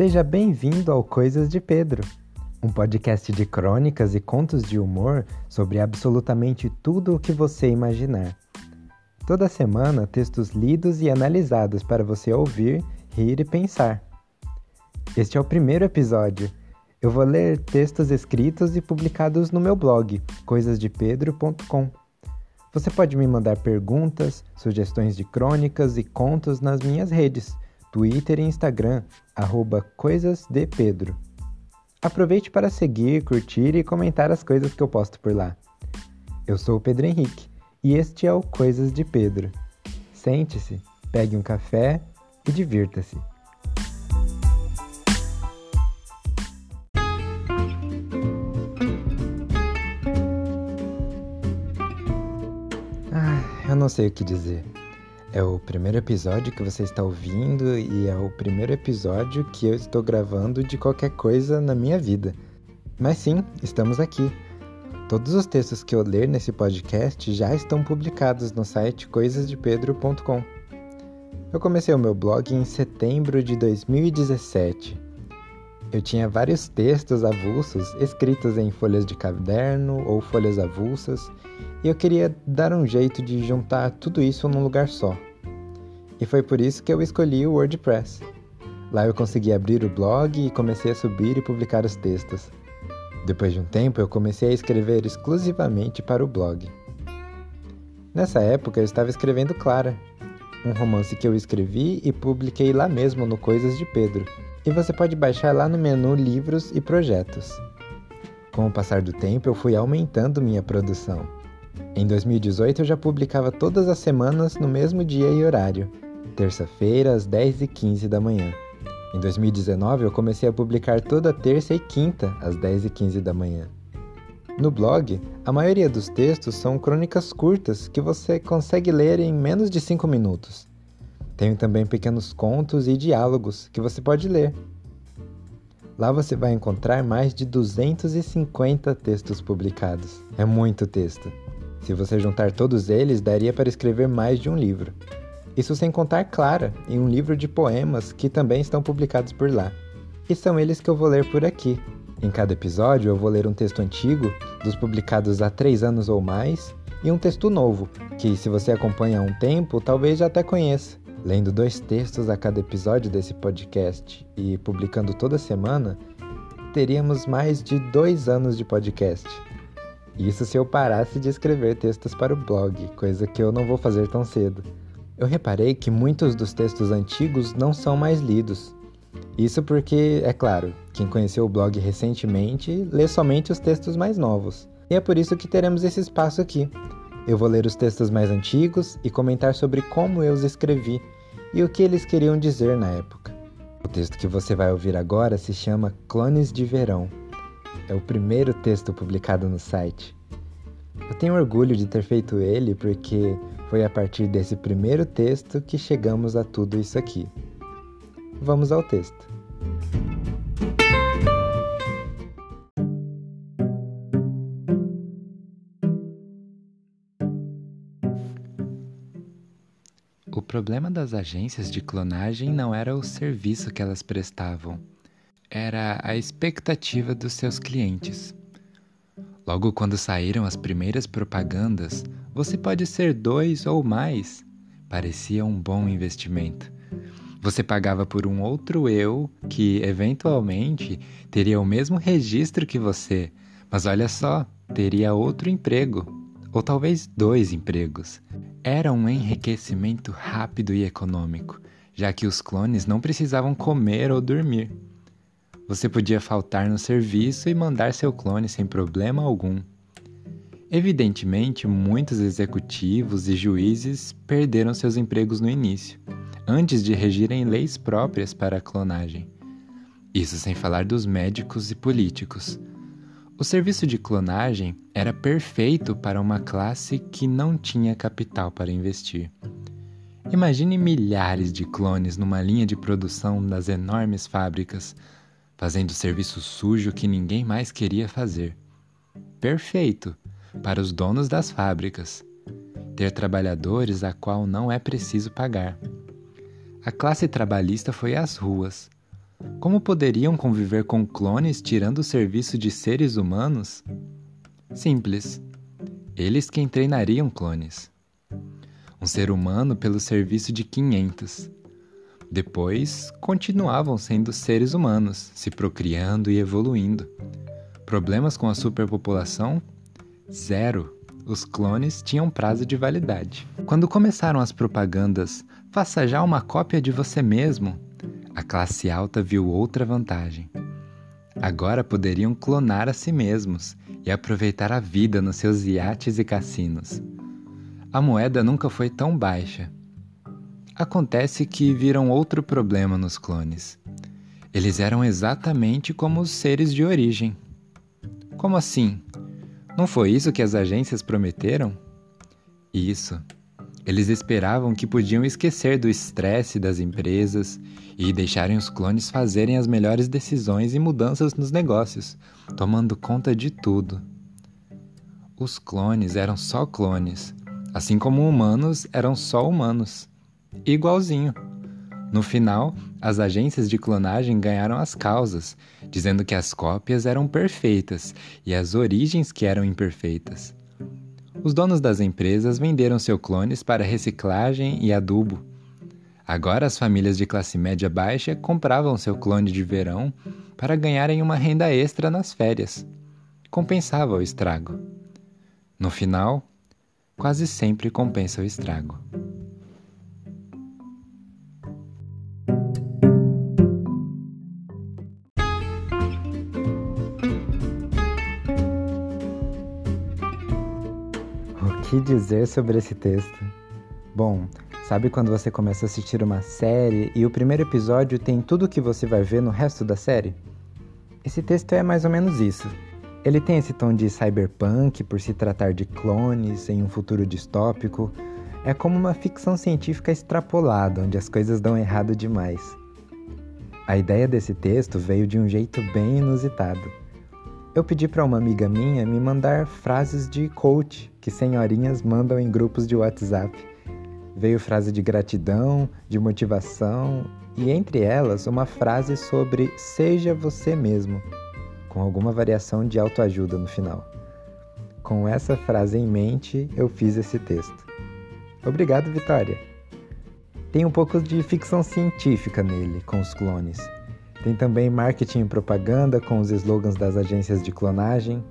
Seja bem-vindo ao Coisas de Pedro, um podcast de crônicas e contos de humor sobre absolutamente tudo o que você imaginar. Toda semana, textos lidos e analisados para você ouvir, rir e pensar. Este é o primeiro episódio. Eu vou ler textos escritos e publicados no meu blog, coisasdepedro.com. Você pode me mandar perguntas, sugestões de crônicas e contos nas minhas redes Twitter e Instagram, coisasdepedro. Aproveite para seguir, curtir e comentar as coisas que eu posto por lá. Eu sou o Pedro Henrique e este é o Coisas de Pedro. Sente-se, pegue um café e divirta-se. Ah, eu não sei o que dizer. É o primeiro episódio que você está ouvindo e é o primeiro episódio que eu estou gravando de qualquer coisa na minha vida. Mas sim, estamos aqui. Todos os textos que eu ler nesse podcast já estão publicados no site coisasdepedro.com. Eu comecei o meu blog em setembro de 2017. Eu tinha vários textos avulsos escritos em folhas de caderno ou folhas avulsas e eu queria dar um jeito de juntar tudo isso num lugar só. E foi por isso que eu escolhi o WordPress. Lá eu consegui abrir o blog e comecei a subir e publicar os textos. Depois de um tempo, eu comecei a escrever exclusivamente para o blog. Nessa época, eu estava escrevendo Clara, um romance que eu escrevi e publiquei lá mesmo no Coisas de Pedro, e você pode baixar lá no menu Livros e Projetos. Com o passar do tempo, eu fui aumentando minha produção. Em 2018, eu já publicava todas as semanas no mesmo dia e horário, terça-feira às 10h15 da manhã. Em 2019, eu comecei a publicar toda terça e quinta às 10h15 da manhã. No blog, a maioria dos textos são crônicas curtas que você consegue ler em menos de 5 minutos. Tenho também pequenos contos e diálogos que você pode ler. Lá você vai encontrar mais de 250 textos publicados. É muito texto. Se você juntar todos eles, daria para escrever mais de um livro. Isso sem contar Clara, em um livro de poemas que também estão publicados por lá. E são eles que eu vou ler por aqui. Em cada episódio, eu vou ler um texto antigo, dos publicados há três anos ou mais, e um texto novo, que, se você acompanha há um tempo, talvez já até conheça. Lendo dois textos a cada episódio desse podcast e publicando toda semana, teríamos mais de dois anos de podcast. Isso se eu parasse de escrever textos para o blog, coisa que eu não vou fazer tão cedo. Eu reparei que muitos dos textos antigos não são mais lidos. Isso porque, é claro, quem conheceu o blog recentemente lê somente os textos mais novos. E é por isso que teremos esse espaço aqui. Eu vou ler os textos mais antigos e comentar sobre como eu os escrevi e o que eles queriam dizer na época. O texto que você vai ouvir agora se chama Clones de Verão é o primeiro texto publicado no site. Eu tenho orgulho de ter feito ele porque foi a partir desse primeiro texto que chegamos a tudo isso aqui. Vamos ao texto. O problema das agências de clonagem não era o serviço que elas prestavam era a expectativa dos seus clientes. Logo quando saíram as primeiras propagandas, você pode ser dois ou mais, parecia um bom investimento. Você pagava por um outro eu que, eventualmente, teria o mesmo registro que você, mas olha só, teria outro emprego, ou talvez dois empregos. Era um enriquecimento rápido e econômico, já que os clones não precisavam comer ou dormir. Você podia faltar no serviço e mandar seu clone sem problema algum. Evidentemente, muitos executivos e juízes perderam seus empregos no início, antes de regirem leis próprias para a clonagem. Isso sem falar dos médicos e políticos. O serviço de clonagem era perfeito para uma classe que não tinha capital para investir. Imagine milhares de clones numa linha de produção das enormes fábricas fazendo serviço sujo que ninguém mais queria fazer. Perfeito para os donos das fábricas. Ter trabalhadores a qual não é preciso pagar. A classe trabalhista foi às ruas. Como poderiam conviver com clones tirando o serviço de seres humanos? Simples. Eles quem treinariam clones. Um ser humano pelo serviço de 500. Depois, continuavam sendo seres humanos, se procriando e evoluindo. Problemas com a superpopulação? Zero. Os clones tinham prazo de validade. Quando começaram as propagandas, faça já uma cópia de você mesmo, a classe alta viu outra vantagem. Agora poderiam clonar a si mesmos e aproveitar a vida nos seus iates e cassinos. A moeda nunca foi tão baixa. Acontece que viram outro problema nos clones. Eles eram exatamente como os seres de origem. Como assim? Não foi isso que as agências prometeram? Isso. Eles esperavam que podiam esquecer do estresse das empresas e deixarem os clones fazerem as melhores decisões e mudanças nos negócios, tomando conta de tudo. Os clones eram só clones, assim como humanos eram só humanos. Igualzinho. No final, as agências de clonagem ganharam as causas, dizendo que as cópias eram perfeitas e as origens que eram imperfeitas. Os donos das empresas venderam seus clones para reciclagem e adubo. Agora as famílias de classe média baixa compravam seu clone de verão para ganharem uma renda extra nas férias. Compensava o estrago. No final, quase sempre compensa o estrago. Dizer sobre esse texto? Bom, sabe quando você começa a assistir uma série e o primeiro episódio tem tudo o que você vai ver no resto da série? Esse texto é mais ou menos isso. Ele tem esse tom de cyberpunk por se tratar de clones em um futuro distópico. É como uma ficção científica extrapolada, onde as coisas dão errado demais. A ideia desse texto veio de um jeito bem inusitado. Eu pedi para uma amiga minha me mandar frases de coach que senhorinhas mandam em grupos de WhatsApp. Veio frase de gratidão, de motivação e entre elas uma frase sobre seja você mesmo, com alguma variação de autoajuda no final. Com essa frase em mente, eu fiz esse texto. Obrigado, Vitória. Tem um pouco de ficção científica nele, com os clones. Tem também marketing e propaganda com os slogans das agências de clonagem.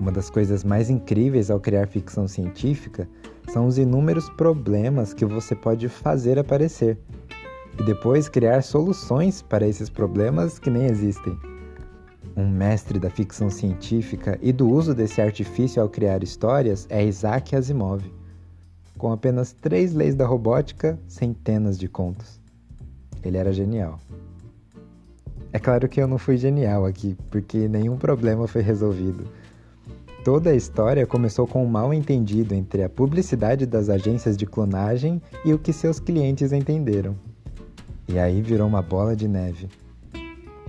Uma das coisas mais incríveis ao criar ficção científica são os inúmeros problemas que você pode fazer aparecer e depois criar soluções para esses problemas que nem existem. Um mestre da ficção científica e do uso desse artifício ao criar histórias é Isaac Asimov. Com apenas três leis da robótica, centenas de contos. Ele era genial. É claro que eu não fui genial aqui, porque nenhum problema foi resolvido. Toda a história começou com um mal entendido entre a publicidade das agências de clonagem e o que seus clientes entenderam. E aí virou uma bola de neve.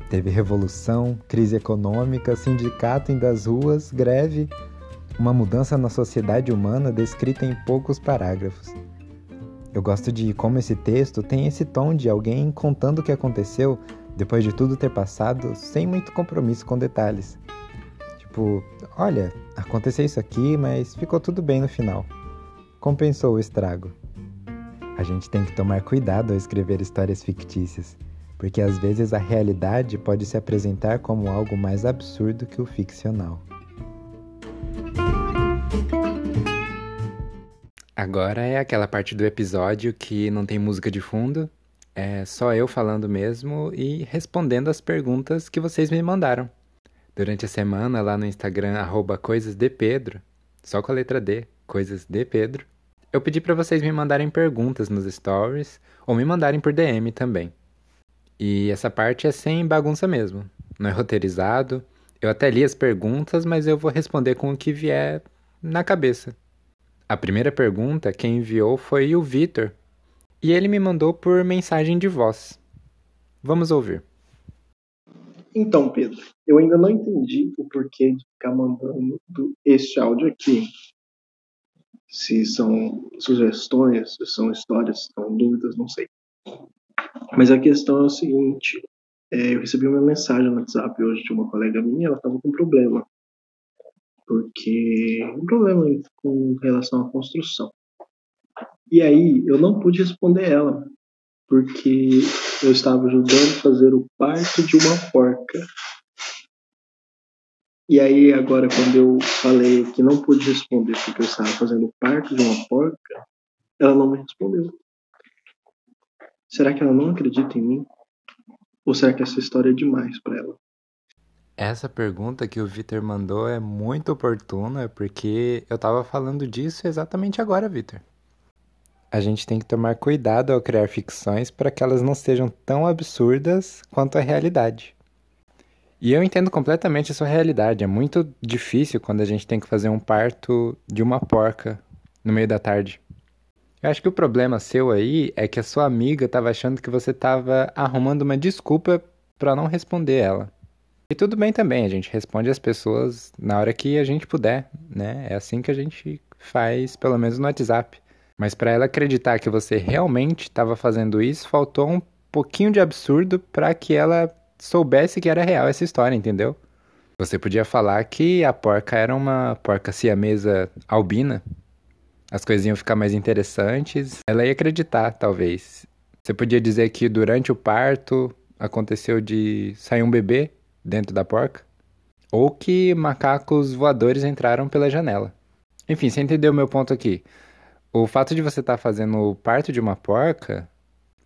Teve revolução, crise econômica, sindicato indo às ruas, greve, uma mudança na sociedade humana descrita em poucos parágrafos. Eu gosto de como esse texto tem esse tom de alguém contando o que aconteceu depois de tudo ter passado, sem muito compromisso com detalhes. Tipo, olha, aconteceu isso aqui, mas ficou tudo bem no final. Compensou o estrago. A gente tem que tomar cuidado ao escrever histórias fictícias, porque às vezes a realidade pode se apresentar como algo mais absurdo que o ficcional. Agora é aquela parte do episódio que não tem música de fundo, é só eu falando mesmo e respondendo as perguntas que vocês me mandaram. Durante a semana, lá no Instagram, arroba só com a letra D, coisas de Pedro, eu pedi para vocês me mandarem perguntas nos stories ou me mandarem por DM também. E essa parte é sem bagunça mesmo, não é roteirizado. Eu até li as perguntas, mas eu vou responder com o que vier na cabeça. A primeira pergunta quem enviou foi o Vitor, e ele me mandou por mensagem de voz. Vamos ouvir. Então, Pedro, eu ainda não entendi o porquê de ficar mandando este áudio aqui. Se são sugestões, se são histórias, se são dúvidas, não sei. Mas a questão é o seguinte: É, eu recebi uma mensagem no WhatsApp hoje de uma colega minha, ela estava com um problema. Porque. Um problema com relação à construção. E aí eu não pude responder ela, porque eu estava ajudando a fazer o parto de uma porca. E aí agora quando eu falei que não pude responder porque eu estava fazendo o parto de uma porca, ela não me respondeu. Será que ela não acredita em mim? Ou será que essa história é demais para ela? Essa pergunta que o Vitor mandou é muito oportuna porque eu estava falando disso exatamente agora, Vitor. A gente tem que tomar cuidado ao criar ficções para que elas não sejam tão absurdas quanto a realidade. E eu entendo completamente a sua realidade. É muito difícil quando a gente tem que fazer um parto de uma porca no meio da tarde. Eu acho que o problema seu aí é que a sua amiga estava achando que você estava arrumando uma desculpa para não responder ela. E tudo bem também, a gente responde as pessoas na hora que a gente puder, né? É assim que a gente faz, pelo menos no WhatsApp. Mas para ela acreditar que você realmente estava fazendo isso, faltou um pouquinho de absurdo para que ela soubesse que era real essa história, entendeu? Você podia falar que a porca era uma porca siamesa albina. As coisas iam ficar mais interessantes. Ela ia acreditar, talvez. Você podia dizer que durante o parto aconteceu de sair um bebê dentro da porca. Ou que macacos voadores entraram pela janela. Enfim, você entendeu meu ponto aqui. O fato de você estar tá fazendo parto de uma porca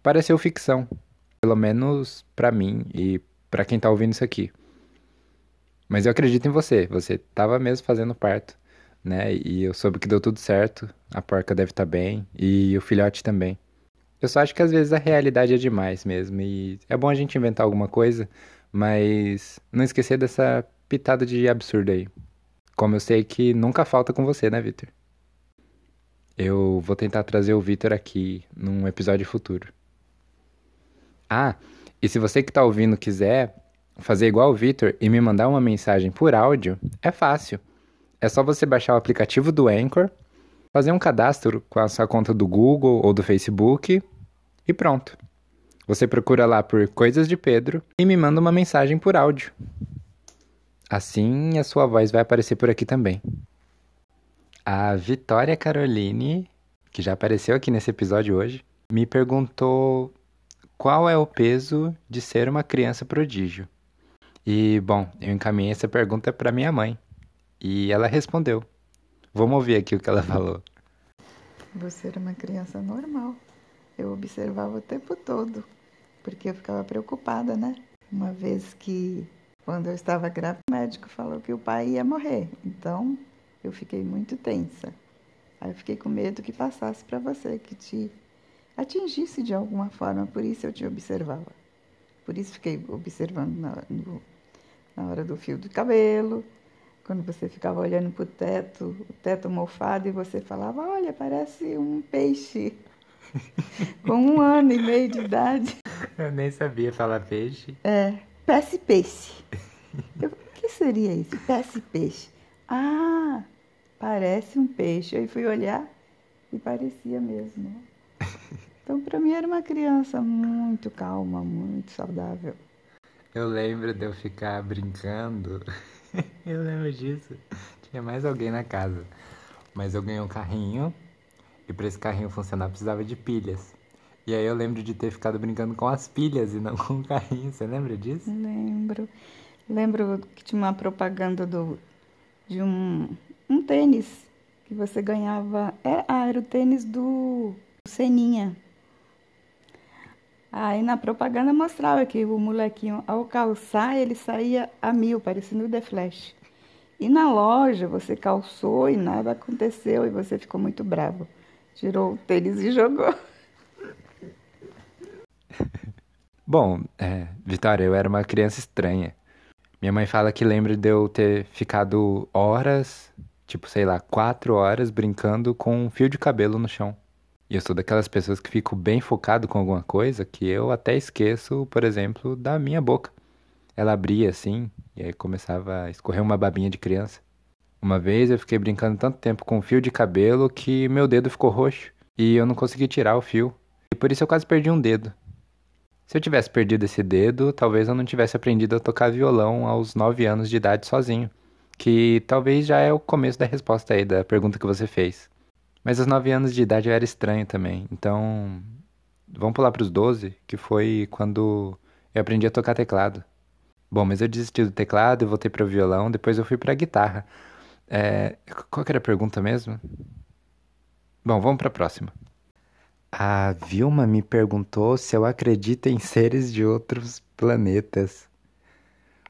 pareceu ficção. Pelo menos para mim e para quem tá ouvindo isso aqui. Mas eu acredito em você. Você tava mesmo fazendo parto, né? E eu soube que deu tudo certo. A porca deve estar tá bem e o filhote também. Eu só acho que às vezes a realidade é demais mesmo e é bom a gente inventar alguma coisa, mas não esquecer dessa pitada de absurdo aí. Como eu sei que nunca falta com você, né, Victor? Eu vou tentar trazer o Victor aqui num episódio futuro. Ah, e se você que está ouvindo quiser fazer igual o Victor e me mandar uma mensagem por áudio, é fácil. É só você baixar o aplicativo do Anchor, fazer um cadastro com a sua conta do Google ou do Facebook e pronto. Você procura lá por Coisas de Pedro e me manda uma mensagem por áudio. Assim a sua voz vai aparecer por aqui também. A Vitória Caroline, que já apareceu aqui nesse episódio hoje, me perguntou qual é o peso de ser uma criança prodígio? E, bom, eu encaminhei essa pergunta para minha mãe. E ela respondeu. Vamos ouvir aqui o que ela falou. Você era uma criança normal. Eu observava o tempo todo, porque eu ficava preocupada, né? Uma vez que, quando eu estava grávida, o médico falou que o pai ia morrer. Então, eu fiquei muito tensa. Aí eu fiquei com medo que passasse para você, que te atingisse de alguma forma, por isso eu te observava. Por isso fiquei observando na, no, na hora do fio do cabelo, quando você ficava olhando para o teto, o teto mofado, e você falava, olha, parece um peixe. Com um ano e meio de idade. Eu nem sabia falar peixe. É, peixe peixe. Eu, o que seria isso? Peixe peixe. Ah, parece um peixe. Eu fui olhar e parecia mesmo. Então, para mim, era uma criança muito calma, muito saudável. Eu lembro de eu ficar brincando. eu lembro disso. Tinha mais alguém na casa. Mas eu ganhei um carrinho. E para esse carrinho funcionar precisava de pilhas. E aí eu lembro de ter ficado brincando com as pilhas e não com o carrinho. Você lembra disso? Lembro. Lembro que tinha uma propaganda do, de um, um tênis que você ganhava. É, ah, era o tênis do Seninha. Aí na propaganda mostrava que o molequinho, ao calçar, ele saía a mil, parecendo o The Flash. E na loja você calçou e nada aconteceu e você ficou muito bravo. Tirou o tênis e jogou. Bom, é, Vitória, eu era uma criança estranha. Minha mãe fala que lembra de eu ter ficado horas, tipo, sei lá, quatro horas brincando com um fio de cabelo no chão. E eu sou daquelas pessoas que fico bem focado com alguma coisa que eu até esqueço, por exemplo, da minha boca. Ela abria assim e aí começava a escorrer uma babinha de criança. Uma vez eu fiquei brincando tanto tempo com um fio de cabelo que meu dedo ficou roxo e eu não consegui tirar o fio. E por isso eu quase perdi um dedo. Se eu tivesse perdido esse dedo, talvez eu não tivesse aprendido a tocar violão aos 9 anos de idade sozinho. Que talvez já é o começo da resposta aí da pergunta que você fez. Mas aos 9 anos de idade eu era estranho também. Então, vamos pular para os 12, que foi quando eu aprendi a tocar teclado. Bom, mas eu desisti do teclado e voltei para o violão, depois eu fui para a guitarra. É... Qual era a pergunta mesmo? Bom, vamos para a próxima. A Vilma me perguntou se eu acredito em seres de outros planetas.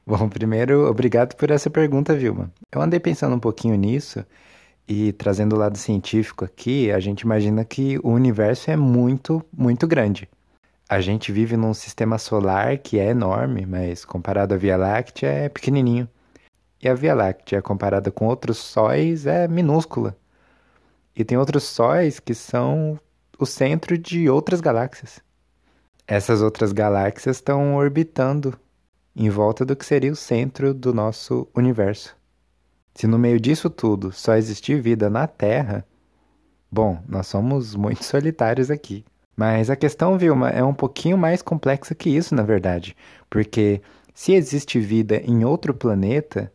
Bom, primeiro, obrigado por essa pergunta, Vilma. Eu andei pensando um pouquinho nisso e trazendo o lado científico aqui, a gente imagina que o universo é muito, muito grande. A gente vive num sistema solar que é enorme, mas comparado à Via Láctea é pequenininho. E a Via Láctea, comparada com outros sóis, é minúscula. E tem outros sóis que são o centro de outras galáxias. Essas outras galáxias estão orbitando em volta do que seria o centro do nosso universo. Se no meio disso tudo só existir vida na Terra, bom, nós somos muito solitários aqui. Mas a questão, Vilma, é um pouquinho mais complexa que isso, na verdade. Porque se existe vida em outro planeta,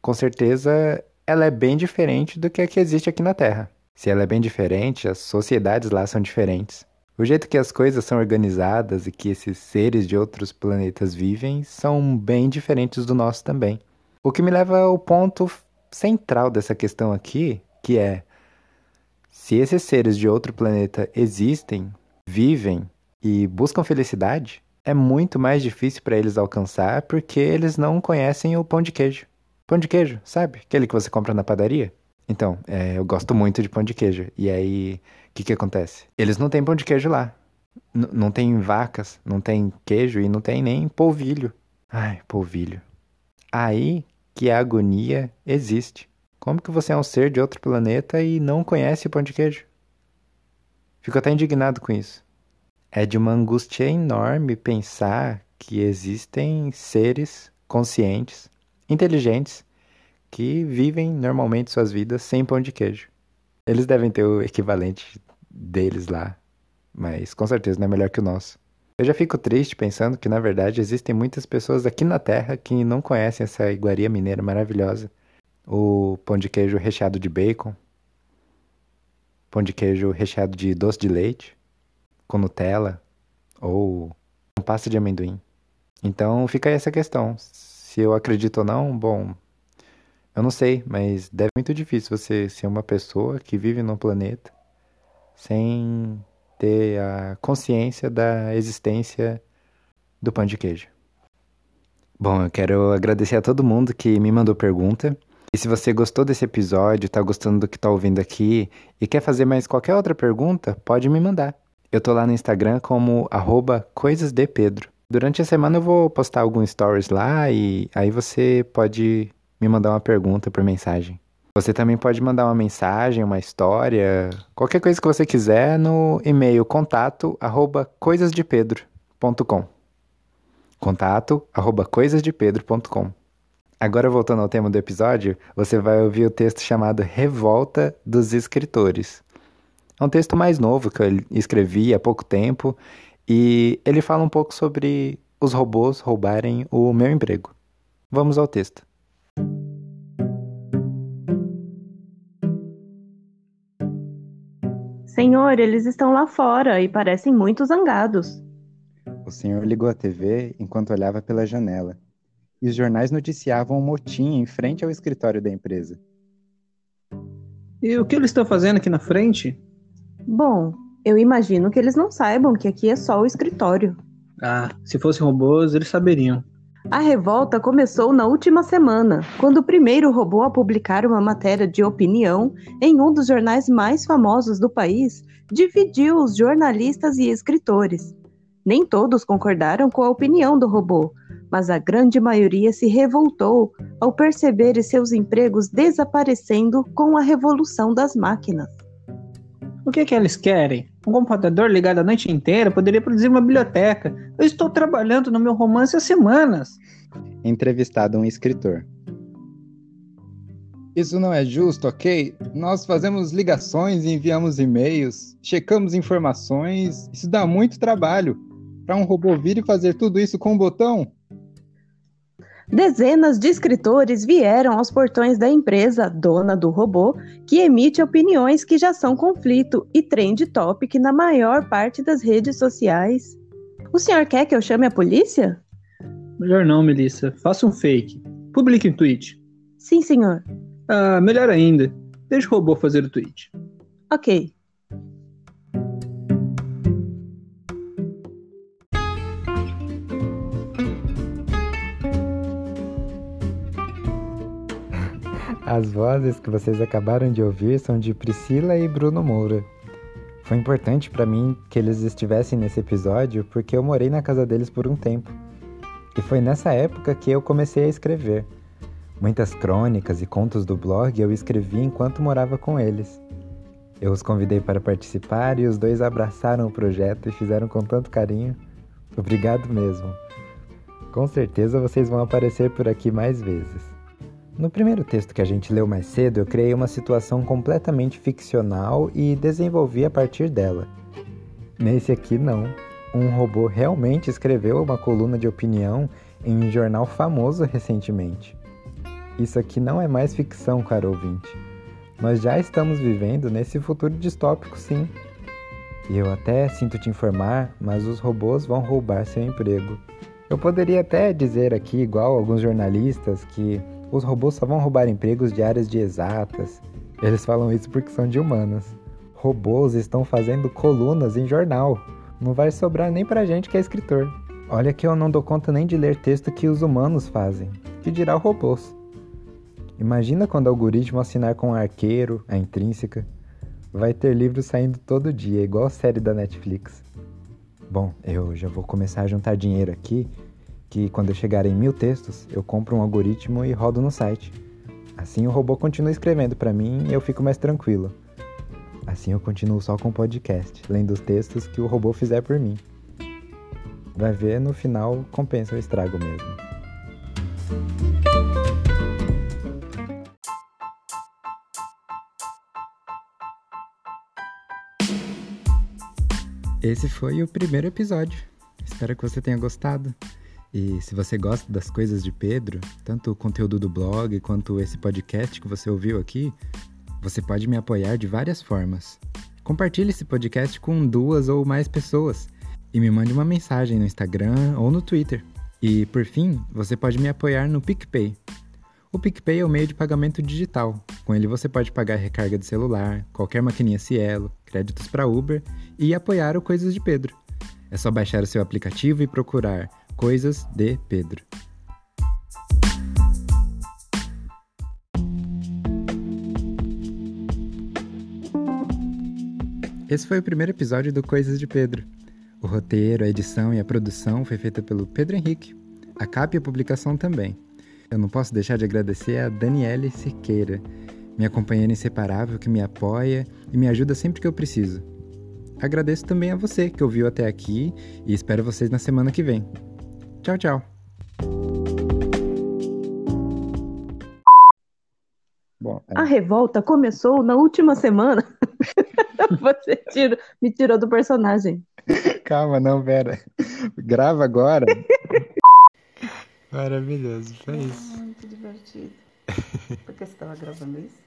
com certeza ela é bem diferente do que a que existe aqui na Terra. Se ela é bem diferente, as sociedades lá são diferentes. O jeito que as coisas são organizadas e que esses seres de outros planetas vivem são bem diferentes do nosso também. O que me leva ao ponto central dessa questão aqui, que é: se esses seres de outro planeta existem, vivem e buscam felicidade, é muito mais difícil para eles alcançar porque eles não conhecem o pão de queijo. Pão de queijo, sabe? Aquele que você compra na padaria? Então, é, eu gosto muito de pão de queijo. E aí, que que acontece? Eles não têm pão de queijo lá. N não tem vacas, não tem queijo e não tem nem polvilho. Ai, polvilho. Aí que a agonia existe. Como que você é um ser de outro planeta e não conhece pão de queijo? Fico até indignado com isso. É de uma angústia enorme pensar que existem seres conscientes, inteligentes, que vivem normalmente suas vidas sem pão de queijo. Eles devem ter o equivalente deles lá, mas com certeza não é melhor que o nosso. Eu já fico triste pensando que, na verdade, existem muitas pessoas aqui na Terra que não conhecem essa iguaria mineira maravilhosa. O pão de queijo recheado de bacon, pão de queijo recheado de doce de leite, com Nutella ou com pasta de amendoim. Então fica aí essa questão. Se eu acredito ou não, bom, eu não sei, mas deve ser muito difícil você ser uma pessoa que vive num planeta sem ter a consciência da existência do pão de queijo. Bom, eu quero agradecer a todo mundo que me mandou pergunta. E se você gostou desse episódio, está gostando do que está ouvindo aqui e quer fazer mais qualquer outra pergunta, pode me mandar. Eu tô lá no Instagram como coisasdepedro. Durante a semana eu vou postar alguns stories lá e aí você pode me mandar uma pergunta por mensagem. Você também pode mandar uma mensagem, uma história, qualquer coisa que você quiser no e-mail contato arroba coisasdepedro.com contato arroba coisasdepedro.com Agora voltando ao tema do episódio, você vai ouvir o texto chamado Revolta dos Escritores. É um texto mais novo que eu escrevi há pouco tempo e ele fala um pouco sobre os robôs roubarem o meu emprego. Vamos ao texto. Senhor, eles estão lá fora e parecem muito zangados. O senhor ligou a TV enquanto olhava pela janela. E os jornais noticiavam um motim em frente ao escritório da empresa. E o que eles estão fazendo aqui na frente? Bom, eu imagino que eles não saibam que aqui é só o escritório. Ah, se fossem robôs, eles saberiam. A revolta começou na última semana, quando o primeiro robô a publicar uma matéria de opinião em um dos jornais mais famosos do país dividiu os jornalistas e escritores. Nem todos concordaram com a opinião do robô, mas a grande maioria se revoltou ao perceber seus empregos desaparecendo com a revolução das máquinas. O que, que eles querem? Um computador ligado a noite inteira poderia produzir uma biblioteca. Eu estou trabalhando no meu romance há semanas. Entrevistado um escritor. Isso não é justo, ok? Nós fazemos ligações, enviamos e-mails, checamos informações, isso dá muito trabalho. Para um robô vir e fazer tudo isso com um botão? Dezenas de escritores vieram aos portões da empresa, dona do robô, que emite opiniões que já são conflito e trend topic na maior parte das redes sociais. O senhor quer que eu chame a polícia? Melhor não, Melissa. Faça um fake. Publique um tweet. Sim, senhor. Ah, melhor ainda. Deixe o robô fazer o tweet. Ok. As vozes que vocês acabaram de ouvir são de Priscila e Bruno Moura. Foi importante para mim que eles estivessem nesse episódio porque eu morei na casa deles por um tempo. E foi nessa época que eu comecei a escrever. Muitas crônicas e contos do blog eu escrevi enquanto morava com eles. Eu os convidei para participar e os dois abraçaram o projeto e fizeram com tanto carinho. Obrigado mesmo. Com certeza vocês vão aparecer por aqui mais vezes. No primeiro texto que a gente leu mais cedo, eu criei uma situação completamente ficcional e desenvolvi a partir dela. Nesse aqui, não. Um robô realmente escreveu uma coluna de opinião em um jornal famoso recentemente. Isso aqui não é mais ficção, caro ouvinte. Nós já estamos vivendo nesse futuro distópico, sim. E eu até sinto te informar, mas os robôs vão roubar seu emprego. Eu poderia até dizer aqui, igual alguns jornalistas, que os robôs só vão roubar empregos de áreas de exatas. Eles falam isso porque são de humanas. Robôs estão fazendo colunas em jornal. Não vai sobrar nem pra gente que é escritor. Olha que eu não dou conta nem de ler texto que os humanos fazem. Que dirá robôs? Imagina quando o algoritmo assinar com o arqueiro, a intrínseca. Vai ter livro saindo todo dia, igual a série da Netflix. Bom, eu já vou começar a juntar dinheiro aqui que quando eu chegar em mil textos, eu compro um algoritmo e rodo no site. Assim o robô continua escrevendo para mim e eu fico mais tranquilo. Assim eu continuo só com o podcast, lendo os textos que o robô fizer por mim. Vai ver, no final compensa o estrago mesmo. Esse foi o primeiro episódio. Espero que você tenha gostado. E se você gosta das coisas de Pedro, tanto o conteúdo do blog quanto esse podcast que você ouviu aqui, você pode me apoiar de várias formas. Compartilhe esse podcast com duas ou mais pessoas e me mande uma mensagem no Instagram ou no Twitter. E por fim, você pode me apoiar no PicPay. O PicPay é o meio de pagamento digital. Com ele você pode pagar recarga de celular, qualquer maquininha Cielo, créditos para Uber e apoiar o Coisas de Pedro. É só baixar o seu aplicativo e procurar Coisas de Pedro. Esse foi o primeiro episódio do Coisas de Pedro. O roteiro, a edição e a produção foi feita pelo Pedro Henrique. A capa e a publicação também. Eu não posso deixar de agradecer a Daniele Siqueira, minha companheira inseparável que me apoia e me ajuda sempre que eu preciso. Agradeço também a você que ouviu até aqui e espero vocês na semana que vem. Tchau, tchau. Bom, é... A revolta começou na última semana. Você tira, me tirou do personagem. Calma, não, Vera. Grava agora. Maravilhoso, foi isso. Muito divertido. Por que você estava gravando isso?